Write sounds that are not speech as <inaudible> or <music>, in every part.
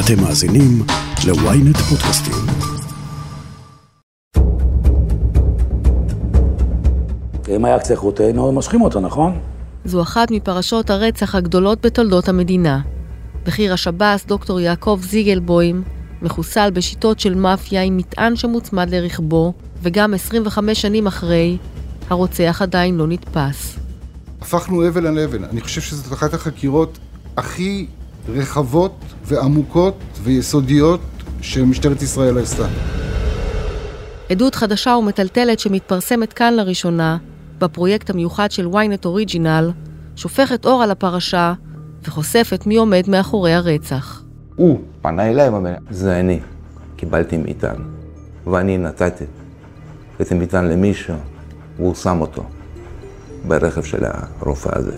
אתם מאזינים ל-ynet פודקאסטים. אם היה קצה חוט, היינו מושכים אותו, נכון? זו אחת מפרשות הרצח הגדולות בתולדות המדינה. בכיר השב"ס, דוקטור יעקב זיגלבוים, מחוסל בשיטות של מאפיה עם מטען שמוצמד לרכבו, וגם 25 שנים אחרי, הרוצח עדיין לא נתפס. הפכנו אבן על אבן. אני חושב שזאת אחת החקירות הכי רחבות ועמוקות ויסודיות שמשטרת ישראל עשתה. עדות חדשה ומטלטלת שמתפרסמת כאן לראשונה, בפרויקט המיוחד של ynet אוריג'ינל, שופכת אור על הפרשה וחושפת מי עומד מאחורי הרצח. הוא פנה אליי ואומר, זה אני, קיבלתי מטען, ואני נתתי את המטען למישהו, והוא שם אותו ברכב של הרופא הזה.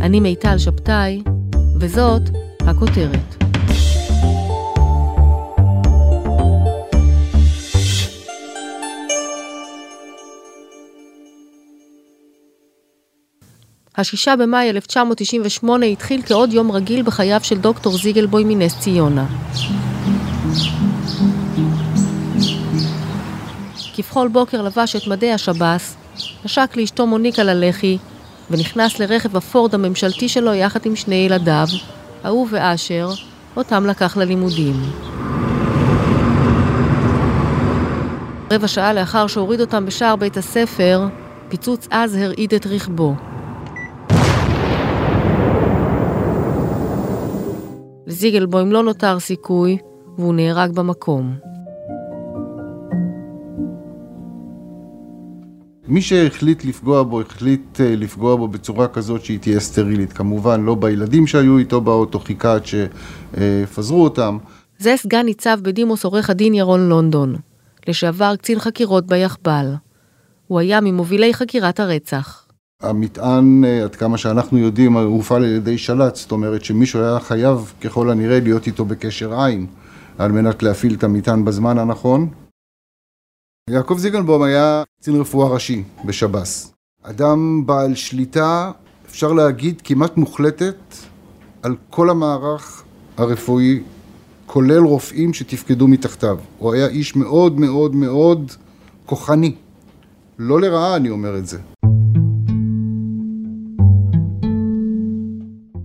אני מיטל שבתאי, וזאת הכותרת. השישה במאי 1998 התחיל כעוד יום רגיל בחייו של דוקטור זיגלבוי מנס ציונה. כבכל בוקר לבש את מדי השב"ס, נשק לאשתו מוניקה ללחי, ונכנס לרכב הפורד הממשלתי שלו יחד עם שני ילדיו, אהוב ואשר, אותם לקח ללימודים. רבע שעה לאחר שהוריד אותם בשער בית הספר, פיצוץ עז הרעיד את רכבו. לזיגלבוים לא נותר סיכוי, והוא נהרג במקום. מי שהחליט לפגוע בו, החליט אה, לפגוע בו בצורה כזאת שהיא תהיה סטרילית. כמובן, לא בילדים שהיו איתו באוטו, חיכה עד שפזרו אותם. זה סגן ניצב בדימוס עורך הדין ירון לונדון, לשעבר קצין חקירות ביחב"ל. הוא היה ממובילי חקירת הרצח. המטען, אה, עד כמה שאנחנו יודעים, הופעל על ידי של"צ, זאת אומרת שמישהו היה חייב ככל הנראה להיות איתו בקשר עין על מנת להפעיל את המטען בזמן הנכון. יעקב זיגנבום היה קצין רפואה ראשי בשב"ס. אדם בעל שליטה, אפשר להגיד, כמעט מוחלטת על כל המערך הרפואי, כולל רופאים שתפקדו מתחתיו. הוא היה איש מאוד מאוד מאוד כוחני. לא לרעה אני אומר את זה.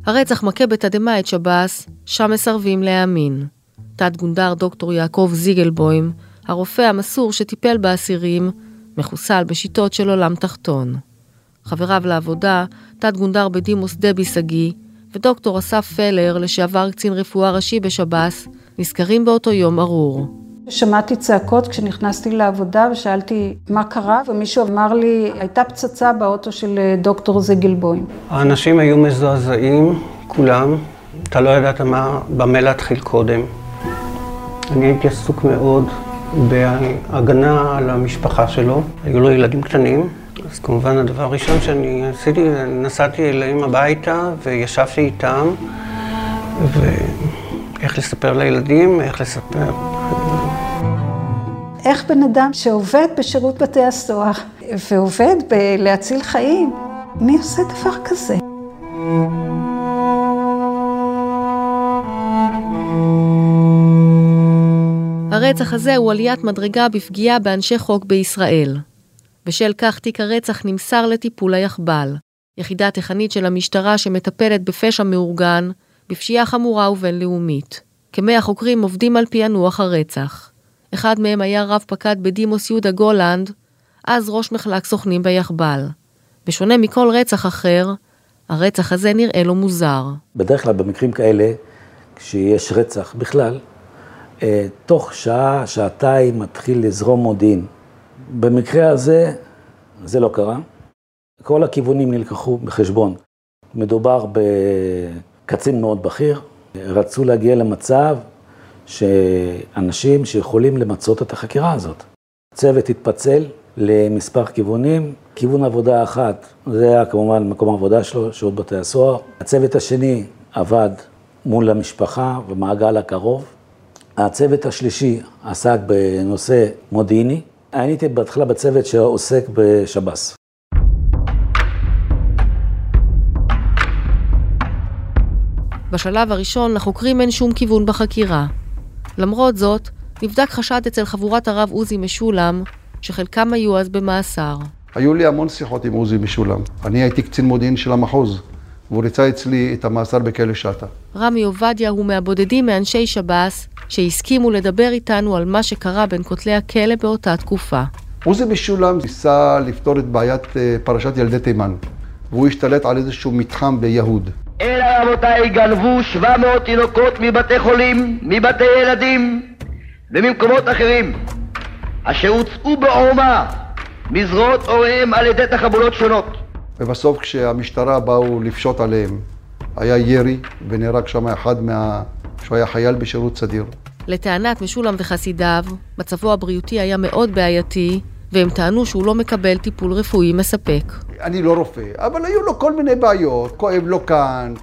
הרצח מכה בתדהמה את שב"ס, שם מסרבים להאמין. תת גונדר דוקטור יעקב זיגלבוים, הרופא המסור שטיפל באסירים, מחוסל בשיטות של עולם תחתון. חבריו לעבודה, תת גונדר בדימוס דבי שגיא, ודוקטור אסף פלר, לשעבר קצין רפואה ראשי בשב"ס, נזכרים באותו יום ארור. שמעתי צעקות כשנכנסתי לעבודה ושאלתי מה קרה, ומישהו אמר לי, הייתה פצצה באוטו של אה, דוקטור זיגלבוים. האנשים היו מזועזעים, כולם. אתה לא ידעת מה, במה להתחיל קודם. אני הייתי עסוק מאוד בהגנה על המשפחה שלו. היו לו ילדים קטנים, אז כמובן הדבר הראשון שאני עשיתי, נסעתי אליהם הביתה וישבתי איתם, ואיך לספר לילדים, איך לספר... איך בן אדם שעובד בשירות בתי הסוהר ועובד בלהציל חיים, מי עושה דבר כזה? הרצח הזה הוא עליית מדרגה בפגיעה באנשי חוק בישראל. בשל כך תיק הרצח נמסר לטיפול היחב"ל, יחידה תיכנית של המשטרה שמטפלת בפשע מאורגן, בפשיעה חמורה ובינלאומית. כמאה חוקרים עובדים על פענוח הרצח. אחד מהם היה רב פקד בדימוס יהודה גולנד, אז ראש מחלק סוכנים ביחב"ל. בשונה מכל רצח אחר, הרצח הזה נראה לו מוזר. בדרך כלל במקרים כאלה, כשיש רצח בכלל, תוך שעה, שעתיים מתחיל לזרום מודיעין. במקרה הזה, זה לא קרה. כל הכיוונים נלקחו בחשבון. מדובר בקצין מאוד בכיר, רצו להגיע למצב שאנשים שיכולים למצות את החקירה הזאת. הצוות התפצל למספר כיוונים, כיוון עבודה אחת, זה היה כמובן מקום העבודה שלו, שירות בתי הסוהר. הצוות השני עבד מול המשפחה ומעגל הקרוב. הצוות השלישי עסק בנושא מודיעיני. אני הייתי בהתחלה בצוות שעוסק בשב"ס. בשלב הראשון לחוקרים אין שום כיוון בחקירה. למרות זאת, נבדק חשד אצל חבורת הרב עוזי משולם, שחלקם היו אז במאסר. היו לי המון שיחות עם עוזי משולם. אני הייתי קצין מודיעין של המחוז, והוא ריצה אצלי את המאסר בכלא שטה. רמי עובדיה הוא מהבודדים מאנשי שב"ס שהסכימו לדבר איתנו על מה שקרה בין כותלי הכלא באותה תקופה. עוזי משולם ניסה לפתור את בעיית אה, פרשת ילדי תימן, והוא השתלט על איזשהו מתחם ביהוד. אלא רבותיי גנבו 700 תינוקות מבתי חולים, מבתי ילדים וממקומות אחרים, אשר הוצאו בעורמה מזרועות הוריהם על ידי תחבולות שונות. ובסוף כשהמשטרה באו לפשוט עליהם, היה ירי ונהרג שם אחד מה... שהוא היה חייל בשירות סדיר. לטענת משולם וחסידיו, מצבו הבריאותי היה מאוד בעייתי, והם טענו שהוא לא מקבל טיפול רפואי מספק. אני לא רופא, אבל היו לו כל מיני בעיות, כואב לו כאן,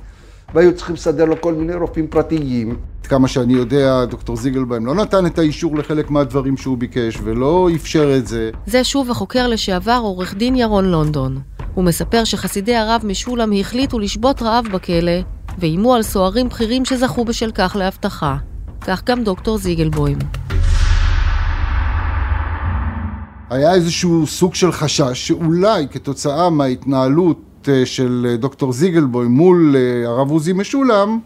והיו צריכים לסדר לו כל מיני רופאים פרטיים. כמה שאני יודע, דוקטור זיגלביים לא נתן את האישור לחלק מהדברים שהוא ביקש ולא אפשר את זה. זה שוב החוקר לשעבר עורך דין ירון לונדון. הוא מספר שחסידי הרב משולם החליטו לשבות רעב בכלא, ואיימו על סוהרים בכירים שזכו בשל כך להבטחה. כך גם דוקטור זיגלבוים. היה איזשהו סוג של חשש שאולי כתוצאה מההתנהלות אה, של אה, דוקטור זיגלבוים מול אה, הרב עוזי משולם,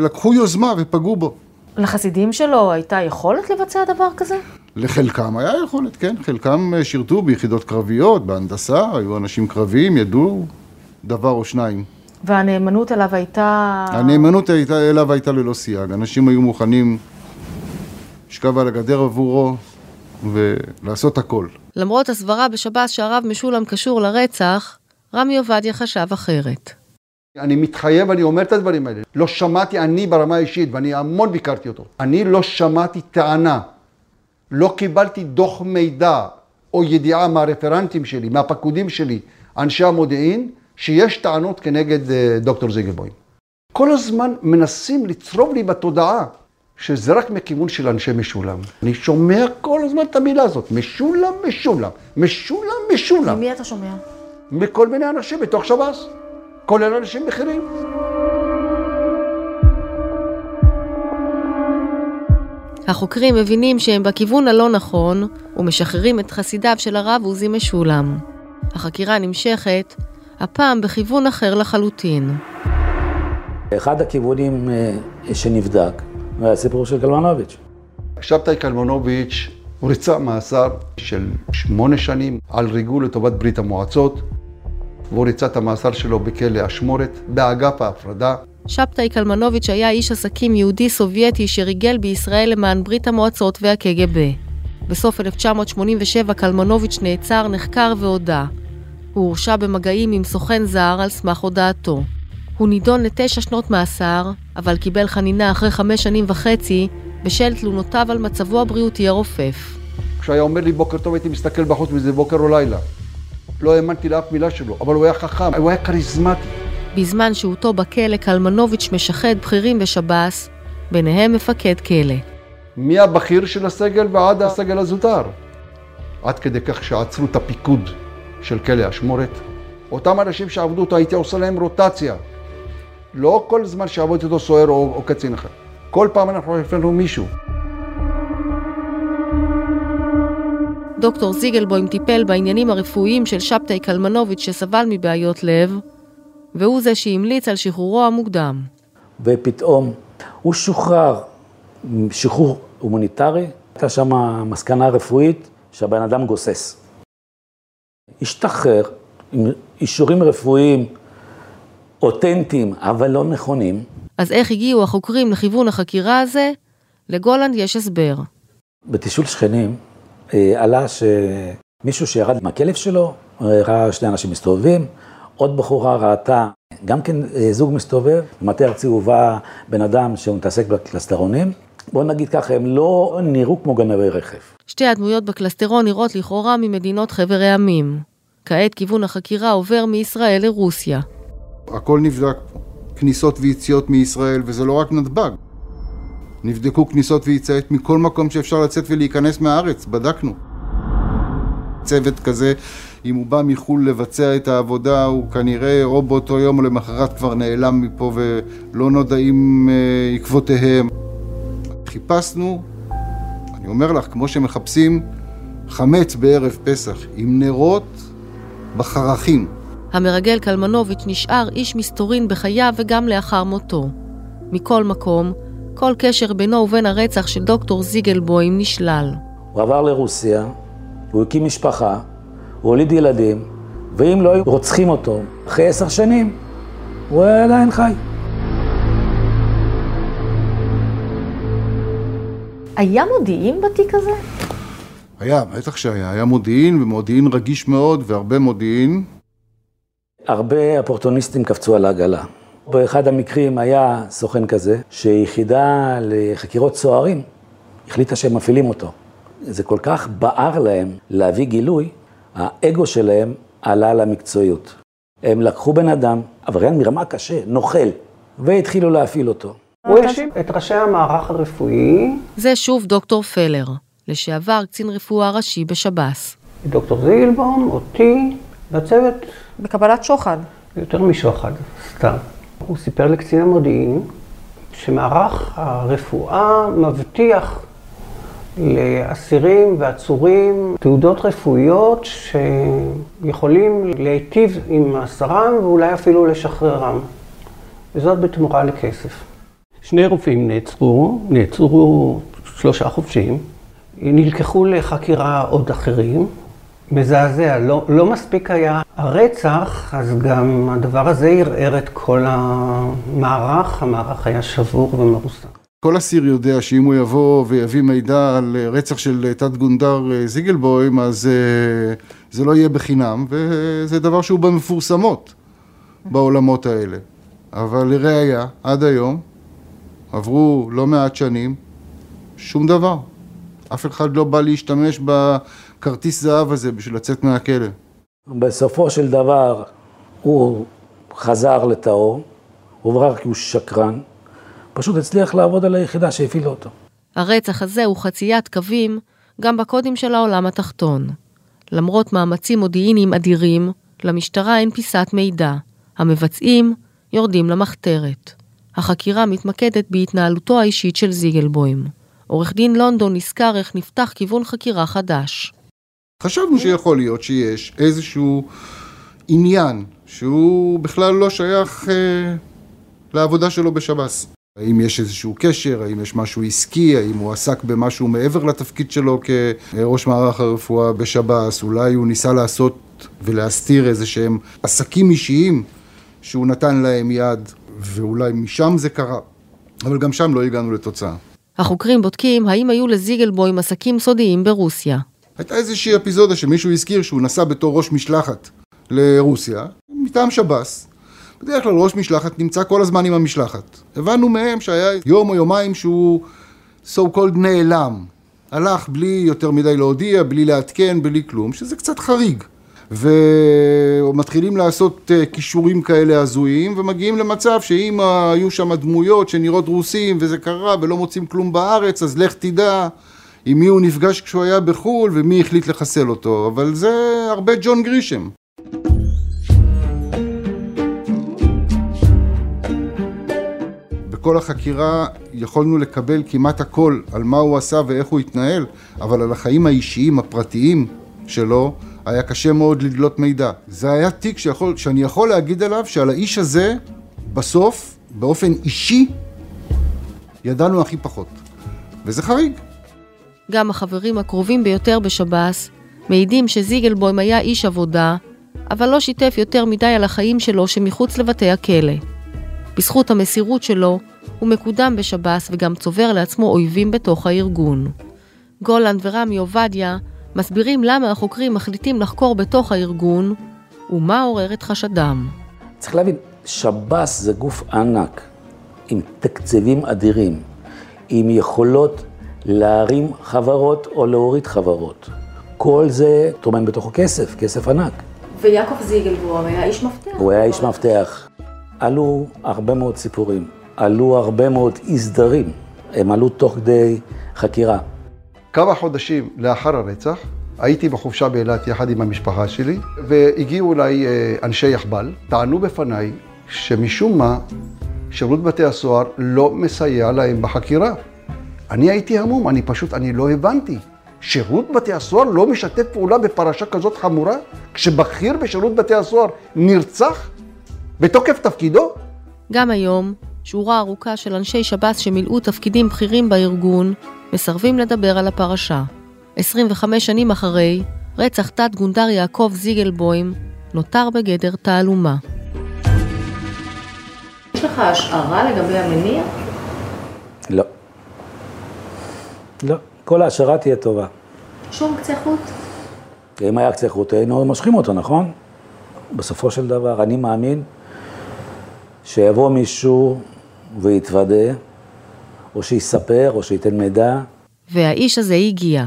לקחו יוזמה ופגעו בו. לחסידים שלו הייתה יכולת לבצע דבר כזה? לחלקם היה יכולת, כן. חלקם שירתו ביחידות קרביות, בהנדסה, היו אנשים קרביים, ידעו דבר או שניים. והנאמנות אליו הייתה... הנאמנות הייתה, אליו הייתה ללא סייג. אנשים היו מוכנים לשכב על הגדר עבורו ולעשות הכל. למרות הסברה בשב"ס שהרב משולם קשור לרצח, רמי עובדיה חשב אחרת. אני מתחייב, אני אומר את הדברים האלה. לא שמעתי, אני ברמה האישית, ואני המון ביקרתי אותו, אני לא שמעתי טענה, לא קיבלתי דוח מידע או ידיעה מהרפרנטים שלי, מהפקודים שלי, אנשי המודיעין, שיש טענות כנגד אה, דוקטור זיגלבוים. כל הזמן מנסים לצרוב לי בתודעה שזה רק מכיוון של אנשי משולם. אני שומע כל הזמן את המילה הזאת, משולם, משולם, משולם, משולם. ממי אתה שומע? מכל מיני אנשים בתוך שב"ס, כולל אנשים בכירים. החוקרים מבינים שהם בכיוון הלא נכון ומשחררים את חסידיו של הרב עוזי משולם. החקירה נמשכת, הפעם בכיוון אחר לחלוטין. אחד הכיוונים אה, שנבדק זה הסיפור של קלמנוביץ'. שבתאי קלמנוביץ' הוא ריצה מאסר של שמונה שנים על ריגול לטובת ברית המועצות, והוא ריצה את המאסר שלו בכלא אשמורת, באגף ההפרדה. שבתאי קלמנוביץ' היה איש עסקים יהודי סובייטי שריגל בישראל למען ברית המועצות והקג"ב. בסוף 1987 קלמנוביץ' נעצר, נחקר והודה. הוא הורשע במגעים עם סוכן זר על סמך הודעתו. הוא נידון לתשע שנות מאסר, אבל קיבל חנינה אחרי חמש שנים וחצי בשל תלונותיו על מצבו הבריאותי הרופף. כשהיה אומר לי בוקר טוב הייתי מסתכל בחוץ וזה בוקר או לילה. לא האמנתי לאף מילה שלו, אבל הוא היה חכם, הוא היה כריזמטי. בזמן שהותו בכלא, קלמנוביץ' משחד בכירים בשב"ס, ביניהם מפקד כלא. מהבכיר של הסגל ועד הסגל הזוטר. עד כדי כך שעצרו את הפיקוד של כלא אשמורת. אותם אנשים שעבדו אותו, הייתי עושה להם רוטציה. לא כל זמן שעבוד איתו סוהר או, או קצין אחר. כל פעם אנחנו הפנו מישהו. דוקטור זיגלבוים טיפל בעניינים הרפואיים של שבתאי קלמנוביץ' שסבל מבעיות לב, והוא זה שהמליץ על שחרורו המוקדם. ופתאום הוא שוחרר, שחרור הומניטרי, הייתה שם מסקנה רפואית שהבן אדם גוסס. השתחרר עם אישורים רפואיים אותנטיים, אבל לא נכונים. אז איך הגיעו החוקרים לכיוון החקירה הזה? לגולנד יש הסבר. בתשאול שכנים אה, עלה שמישהו שירד מהכלב שלו, ראה שני אנשים מסתובבים, עוד בחורה ראתה גם כן אה, זוג מסתובב, במטה ארצי הובא בן אדם שהוא מתעסק בקלסטרונים. בוא נגיד ככה, הם לא נראו כמו גנבי רכב. שתי הדמויות בקלסטרון נראות לכאורה ממדינות חבר העמים. כעת כיוון החקירה עובר מישראל לרוסיה. הכל נבדק פה, כניסות ויציאות מישראל, וזה לא רק נתב"ג. נבדקו כניסות ויציאות מכל מקום שאפשר לצאת ולהיכנס מהארץ, בדקנו. צוות כזה אם הוא בא מחו"ל לבצע את העבודה, הוא כנראה או באותו יום או למחרת כבר נעלם מפה ולא נודעים אה, עקבותיהם. חיפשנו, אני אומר לך, כמו שמחפשים חמץ בערב פסח, עם נרות בחרכים. המרגל קלמנוביץ' נשאר איש מסתורין בחייו וגם לאחר מותו. מכל מקום, כל קשר בינו ובין הרצח של דוקטור זיגלבוים נשלל. הוא עבר לרוסיה, הוא הקים משפחה, הוא הוליד ילדים, ואם לא היו רוצחים אותו אחרי עשר שנים, הוא היה עדיין חי. היה מודיעין בתיק הזה? היה, בטח שהיה. היה מודיעין, ומודיעין רגיש מאוד, והרבה מודיעין. הרבה אופורטוניסטים קפצו על העגלה. באחד המקרים היה סוכן כזה, שיחידה לחקירות סוהרים החליטה שהם מפעילים אותו. זה כל כך בער להם להביא גילוי, האגו שלהם עלה למקצועיות. הם לקחו בן אדם, עבריין מרמה קשה, נוכל, והתחילו להפעיל אותו. הוא האשים את ראשי המערך הרפואי. זה שוב דוקטור פלר, לשעבר קצין רפואה ראשי בשב"ס. דוקטור זילבום, אותי, והצוות. בקבלת שוחד. יותר משוחד, סתם. הוא סיפר לקצין המודיעין שמערך הרפואה מבטיח לאסירים ועצורים תעודות רפואיות שיכולים להיטיב עם מאסרם ואולי אפילו לשחררם. וזאת בתמורה לכסף. שני רופאים נעצרו, נעצרו שלושה חובשים, נלקחו לחקירה עוד אחרים. מזעזע, לא, לא מספיק היה הרצח, אז גם הדבר הזה ערער את כל המערך, המערך היה שבור ומרוסק. כל אסיר יודע שאם הוא יבוא ויביא מידע על רצח של תת גונדר זיגלבוים, אז זה לא יהיה בחינם, וזה דבר שהוא במפורסמות בעולמות האלה. אבל לראיה, עד היום, עברו לא מעט שנים, שום דבר. אף אחד לא בא להשתמש בכרטיס זהב הזה בשביל לצאת מהכלא. בסופו של דבר הוא חזר לטהור, הוא הוברר כי הוא שקרן, פשוט הצליח לעבוד על היחידה שהפעילה אותו. הרצח הזה הוא חציית קווים גם בקודים של העולם התחתון. למרות מאמצים מודיעיניים אדירים, למשטרה אין פיסת מידע. המבצעים יורדים למחתרת. החקירה מתמקדת בהתנהלותו האישית של זיגלבוים. עורך דין לונדון נזכר איך נפתח כיוון חקירה חדש. חשבנו שיכול להיות שיש איזשהו עניין שהוא בכלל לא שייך אה, לעבודה שלו בשב"ס. האם יש איזשהו קשר, האם יש משהו עסקי, האם הוא עסק במשהו מעבר לתפקיד שלו כראש מערך הרפואה בשב"ס, אולי הוא ניסה לעשות ולהסתיר איזה שהם עסקים אישיים שהוא נתן להם יד, ואולי משם זה קרה, אבל גם שם לא הגענו לתוצאה. החוקרים בודקים האם היו לזיגלבוים עסקים סודיים ברוסיה. הייתה איזושהי אפיזודה שמישהו הזכיר שהוא נסע בתור ראש משלחת לרוסיה, מטעם שב"ס. בדרך כלל ראש משלחת נמצא כל הזמן עם המשלחת. הבנו מהם שהיה יום או יומיים שהוא so called נעלם. הלך בלי יותר מדי להודיע, בלי לעדכן, בלי כלום, שזה קצת חריג. ומתחילים לעשות כישורים כאלה הזויים, ומגיעים למצב שאם היו שם דמויות שנראות רוסים וזה קרה ולא מוצאים כלום בארץ, אז לך תדע עם מי הוא נפגש כשהוא היה בחו"ל ומי החליט לחסל אותו, אבל זה הרבה ג'ון גרישם. בכל החקירה יכולנו לקבל כמעט הכל על מה הוא עשה ואיך הוא התנהל, אבל על החיים האישיים, הפרטיים שלו, היה קשה מאוד לדלות מידע. זה היה תיק שיכול, שאני יכול להגיד עליו שעל האיש הזה, בסוף, באופן אישי, ידענו הכי פחות. וזה חריג. גם החברים הקרובים ביותר בשב"ס מעידים שזיגלבוים היה איש עבודה, אבל לא שיתף יותר מדי על החיים שלו שמחוץ לבתי הכלא. בזכות המסירות שלו, הוא מקודם בשב"ס וגם צובר לעצמו אויבים בתוך הארגון. גולנד ורמי עובדיה מסבירים למה החוקרים מחליטים לחקור בתוך הארגון ומה עורר את חשדם. צריך להבין, שב"ס זה גוף ענק, עם תקציבים אדירים, עם יכולות להרים חברות או להוריד חברות. כל זה טומן בתוכו כסף, כסף ענק. ויעקב זיגלבורם היה איש מפתח. הוא היה איש מפתח. עלו הרבה מאוד סיפורים, עלו הרבה מאוד אי סדרים, הם עלו תוך כדי חקירה. כמה חודשים לאחר הרצח, הייתי בחופשה באילת יחד עם המשפחה שלי, והגיעו אליי אה, אנשי יחב"ל, טענו בפניי שמשום מה שירות בתי הסוהר לא מסייע להם בחקירה. אני הייתי המום, אני פשוט, אני לא הבנתי. שירות בתי הסוהר לא משתף פעולה בפרשה כזאת חמורה? כשבכיר בשירות בתי הסוהר נרצח בתוקף תפקידו? גם היום, שורה ארוכה של אנשי שב"ס שמילאו תפקידים בכירים בארגון, מסרבים לדבר על הפרשה. 25 שנים אחרי, רצח תת גונדר יעקב זיגלבוים נותר בגדר תעלומה. יש לך השערה לגבי המניע? לא. לא. כל ההשערה תהיה טובה. שום קצה חוט? אם היה קצה חוט, היינו מושכים אותו, נכון? בסופו של דבר, אני מאמין שיבוא מישהו ויתוודה, או שיספר, או שייתן מידע. והאיש הזה הגיע.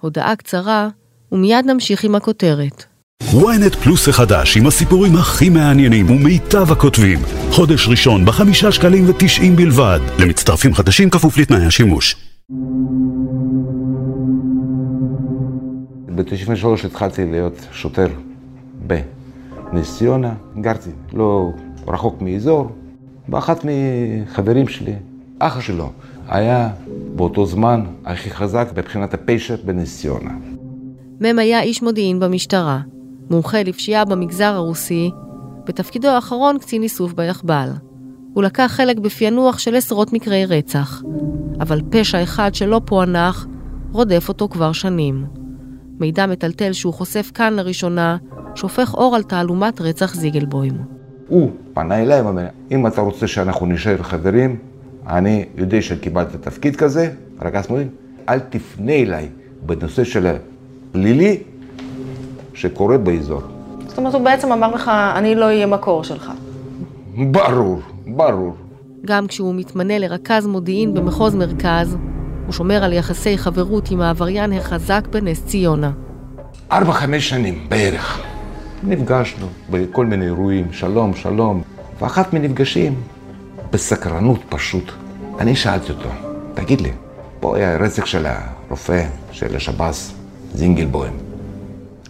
הודעה קצרה, ומיד נמשיך עם הכותרת. ynet פלוס החדש עם הסיפורים הכי מעניינים ומיטב הכותבים. חודש ראשון בחמישה שקלים ותשעים בלבד. למצטרפים חדשים כפוף לתנאי השימוש. ב-93 התחלתי להיות שוטר בנס ציונה, גרתי לא רחוק מאזור, ואחת מחברים שלי, אח שלו, היה באותו זמן הכי חזק מבחינת הפשע בנס ציונה. מ' היה איש מודיעין במשטרה, מומחה לפשיעה במגזר הרוסי, בתפקידו האחרון קצין איסוף ביחב"ל. הוא לקח חלק בפענוח של עשרות מקרי רצח, אבל פשע אחד שלא פוענח רודף אותו כבר שנים. מידע מטלטל שהוא חושף כאן לראשונה, שופך אור על תעלומת רצח זיגלבוים. הוא פנה אליי ואומר, אם אתה רוצה שאנחנו נשאר חברים, אני יודע שקיבלת תפקיד כזה, רכז מודיעין, אל תפנה אליי בנושא של הפלילי שקורה באזור. זאת אומרת, הוא בעצם אמר לך, אני לא אהיה מקור שלך. ברור, ברור. גם כשהוא מתמנה לרכז מודיעין במחוז מרכז, הוא שומר על יחסי חברות עם העבריין החזק בנס ציונה. ארבע, חמש שנים בערך. נפגשנו בכל מיני אירועים, שלום, שלום. ואחת מנפגשים, בסקרנות פשוט. אני שאלתי אותו, תגיד לי, פה היה רצח של הרופא של השב"ס, זינגלבוים.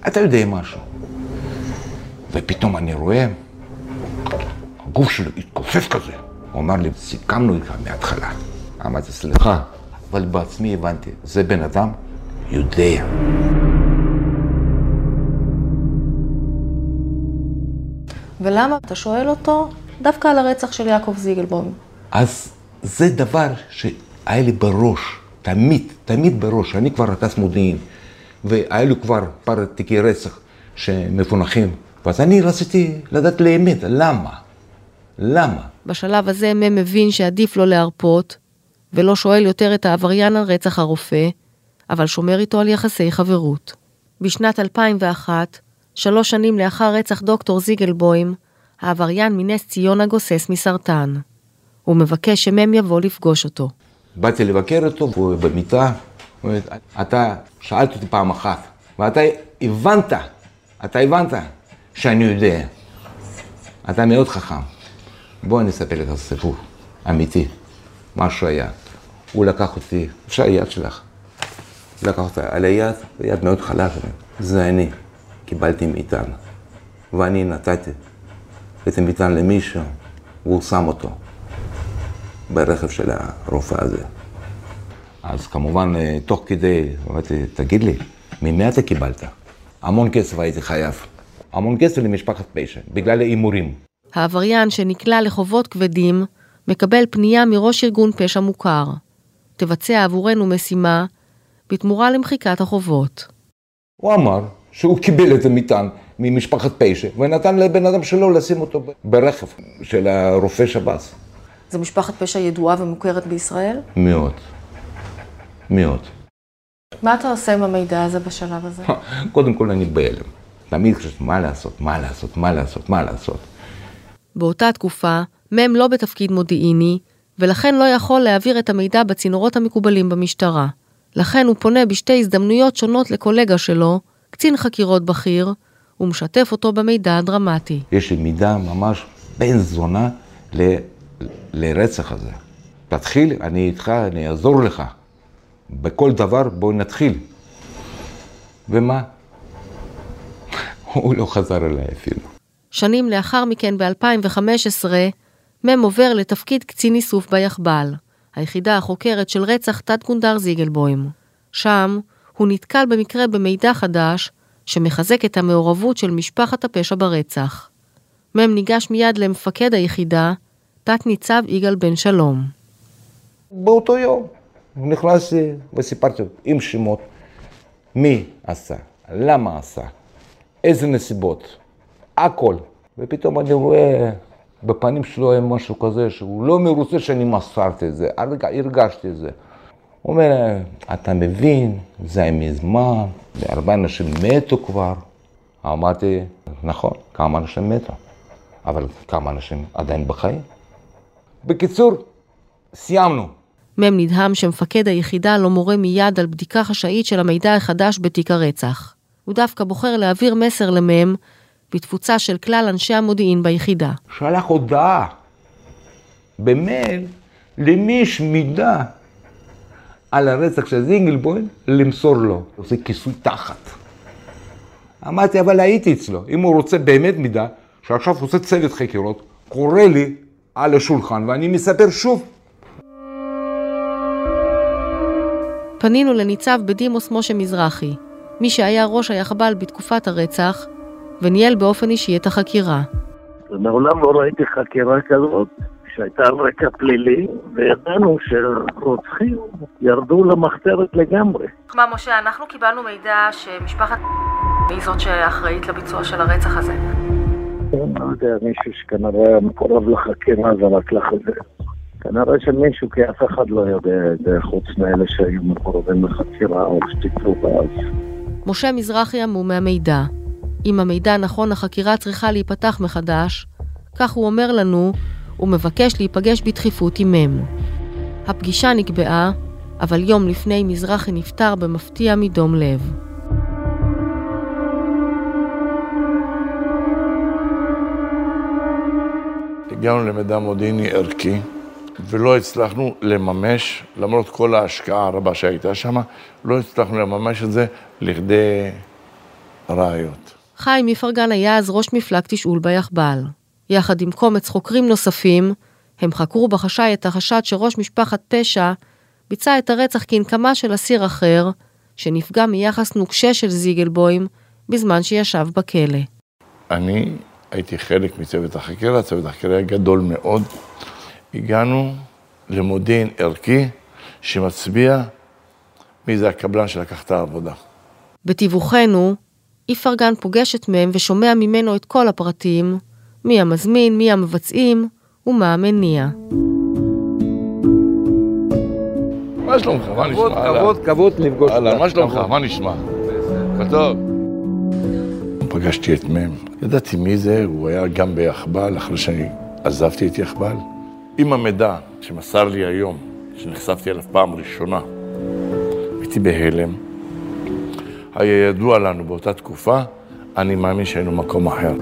אתה יודע משהו? ופתאום אני רואה, הגוף שלו התכופף כזה. הוא אמר לי, סיכמנו איתך מההתחלה. אמרתי, סליחה, אבל בעצמי הבנתי, זה בן אדם יודע. ולמה אתה שואל אותו דווקא על הרצח של יעקב זיגלבוים? אז זה דבר שהיה לי בראש, תמיד, תמיד בראש. אני כבר רכז מודיעין, והיה לי כבר פר תיקי רצח שמפונחים. ואז אני רציתי לדעת לאמת, למה? למה? בשלב הזה מ' מבין שעדיף לא להרפות, ולא שואל יותר את העבריין על רצח הרופא, אבל שומר איתו על יחסי חברות. בשנת 2001, שלוש שנים לאחר רצח דוקטור זיגלבוים, העבריין מנס ציונה גוסס מסרטן. הוא מבקש שמ' יבוא לפגוש אותו. באתי לבקר אותו, במיטה, הוא אומר, אתה שאלת אותי פעם אחת, ואתה הבנת, אתה הבנת שאני יודע. אתה מאוד חכם. בוא אני אספר לך סיפור אמיתי, משהו היה. הוא לקח אותי, אפשר יד שלך. לקח אותה על היד, ויד מאוד חלק. זה אני, קיבלתי מטען. ואני נתתי את המטען למישהו, והוא שם אותו ברכב של הרופא הזה. אז כמובן, תוך כדי, אמרתי, תגיד לי, ממי אתה קיבלת? המון כסף הייתי חייב. המון כסף למשפחת פשע, בגלל ההימורים. העבריין שנקלע לחובות כבדים, מקבל פנייה מראש ארגון פשע מוכר. תבצע עבורנו משימה בתמורה למחיקת החובות. הוא אמר שהוא קיבל את המטען ממשפחת פשע, ונתן לבן אדם שלו לשים אותו ברכב של הרופא שב"ס. זו משפחת פשע ידועה ומוכרת בישראל? מאוד. מאוד. מה אתה עושה עם המידע הזה בשלב הזה? <laughs> קודם כל אני בהלם. תמיד חושבת מה לעשות, מה לעשות, מה לעשות, מה לעשות. באותה תקופה, מ' לא בתפקיד מודיעיני, ולכן לא יכול להעביר את המידע בצינורות המקובלים במשטרה. לכן הוא פונה בשתי הזדמנויות שונות לקולגה שלו, קצין חקירות בכיר, ומשתף אותו במידע הדרמטי. יש לי מידע ממש בן זונה ל... לרצח הזה. תתחיל, אני איתך, אני אעזור לך. בכל דבר בוא נתחיל. ומה? הוא לא חזר אליי אפילו. שנים לאחר מכן, ב-2015, מ' עובר לתפקיד קצין איסוף ביחב"ל, היחידה החוקרת של רצח תת-גונדר זיגלבוים. שם הוא נתקל במקרה במידע חדש, שמחזק את המעורבות של משפחת הפשע ברצח. מ' ניגש מיד למפקד היחידה, תת-ניצב יגאל בן שלום. באותו יום נכנסתי וסיפרתי עם שמות מי עשה, למה עשה, איזה נסיבות, הכל. ופתאום אני רואה בפנים שלו היה משהו כזה שהוא לא מרוצה שאני מסרתי את זה, הרגשתי את זה. הוא אומר, אתה מבין, זה היה מזמן, והרבה אנשים מתו כבר. אמרתי, נכון, כמה אנשים מתו, אבל כמה אנשים עדיין בחיים. בקיצור, סיימנו. מ' נדהם שמפקד היחידה לא מורה מיד על בדיקה חשאית של המידע החדש בתיק הרצח. הוא דווקא בוחר להעביר מסר למ' בתפוצה של כלל אנשי המודיעין ביחידה. שלח הודעה במייל למי יש מידע על הרצח של זינגלבוים, למסור לו. זה כיסוי תחת. אמרתי, אבל הייתי אצלו. אם הוא רוצה באמת מידע, שעכשיו הוא עושה צוות חקירות, קורא לי על השולחן ואני מספר שוב. פנינו לניצב בדימוס משה מזרחי, מי שהיה ראש היחב"ל בתקופת הרצח, וניהל באופן אישי את החקירה. מעולם לא ראיתי חקירה כזאת, שהייתה על רקע פלילי, וידענו שרוצחים ירדו למחתרת לגמרי. מה, משה, אנחנו קיבלנו מידע שמשפחת היא זאת שאחראית לביצוע של הרצח הזה. אני לא יודע, מישהו שכנראה היה מקורב לחקירה זרק לך את זה. כנראה שמישהו, כי אף אחד לא יודע את זה, חוץ מאלה שהיו מקורבים לחקירה או שטיפלו באז. משה מזרחי המום מהמידע. אם המידע נכון, החקירה צריכה להיפתח מחדש, כך הוא אומר לנו, ומבקש להיפגש בדחיפות עם מ'. הפגישה נקבעה, אבל יום לפני מזרחי נפטר במפתיע מדום לב. הגענו למידע מודיעיני ערכי, ולא הצלחנו לממש, למרות כל ההשקעה הרבה שהייתה שם, לא הצלחנו לממש את זה לכדי ראיות. חיים איפרגן היה אז ראש מפלג תשאול ביחב"ל. יחד עם קומץ חוקרים נוספים, הם חקרו בחשאי את החשד שראש משפחת פשע ביצע את הרצח כנקמה של אסיר אחר, שנפגע מיחס נוקשה של זיגלבוים בזמן שישב בכלא. אני הייתי חלק מצוות החקירה, צוות החקירה היה גדול מאוד. הגענו למודיעין ערכי שמצביע מי זה הקבלן שלקח את העבודה. בתיווכנו, איפרגן פוגש את מ' ושומע ממנו את כל הפרטים, מי המזמין, מי המבצעים ומה המניע. מה שלומך? מה נשמע? כבוד, כבוד לפגוש אהלן, מה שלומך? מה נשמע? טוב. פגשתי את מ', ידעתי מי זה, הוא היה גם ביחב"ל, אחרי שאני עזבתי את יחב"ל. עם המידע שמסר לי היום, שנחשפתי אליו פעם ראשונה, הייתי בהלם. היה ידוע לנו באותה תקופה, אני מאמין שהיינו במקום אחר.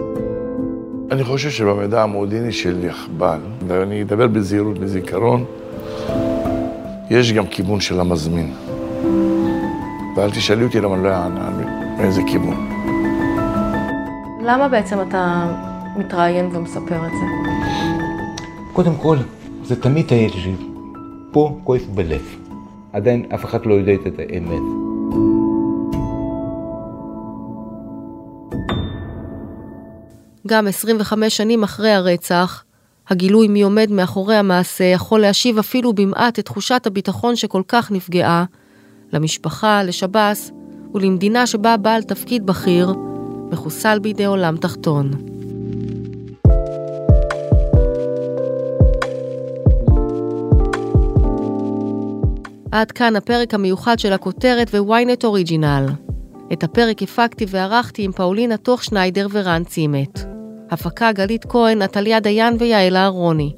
אני חושב שבמידע המודיעיני של יחב"ל, ואני אדבר בזהירות, בזיכרון, יש גם כיוון של המזמין. ואל תשאלי אותי למה אני לא אענה מאיזה כיוון. למה בעצם אתה מתראיין ומספר את זה? קודם כל, זה תמיד היה לי פה כואב בלב. עדיין אף אחד לא יודע את האמת. גם 25 שנים אחרי הרצח, הגילוי מי עומד מאחורי המעשה יכול להשיב אפילו במעט את תחושת הביטחון שכל כך נפגעה, למשפחה, לשב"ס ולמדינה שבה בעל תפקיד בכיר מחוסל בידי עולם תחתון. עד כאן הפרק המיוחד של הכותרת וויינט אוריג'ינל. את הפרק הפקתי וערכתי עם פאולינה תוך שניידר ורן צימת. הפקה גלית כהן, עתליה דיין ויעל אהרוני.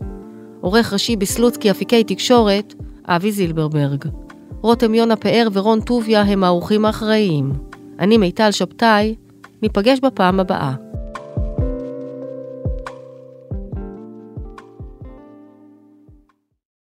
עורך ראשי בסלוצקי אפיקי תקשורת, אבי זילברברג. רותם יונה פאר ורון טוביה הם האורחים האחראיים. אני מיטל שבתאי, ניפגש בפעם הבאה.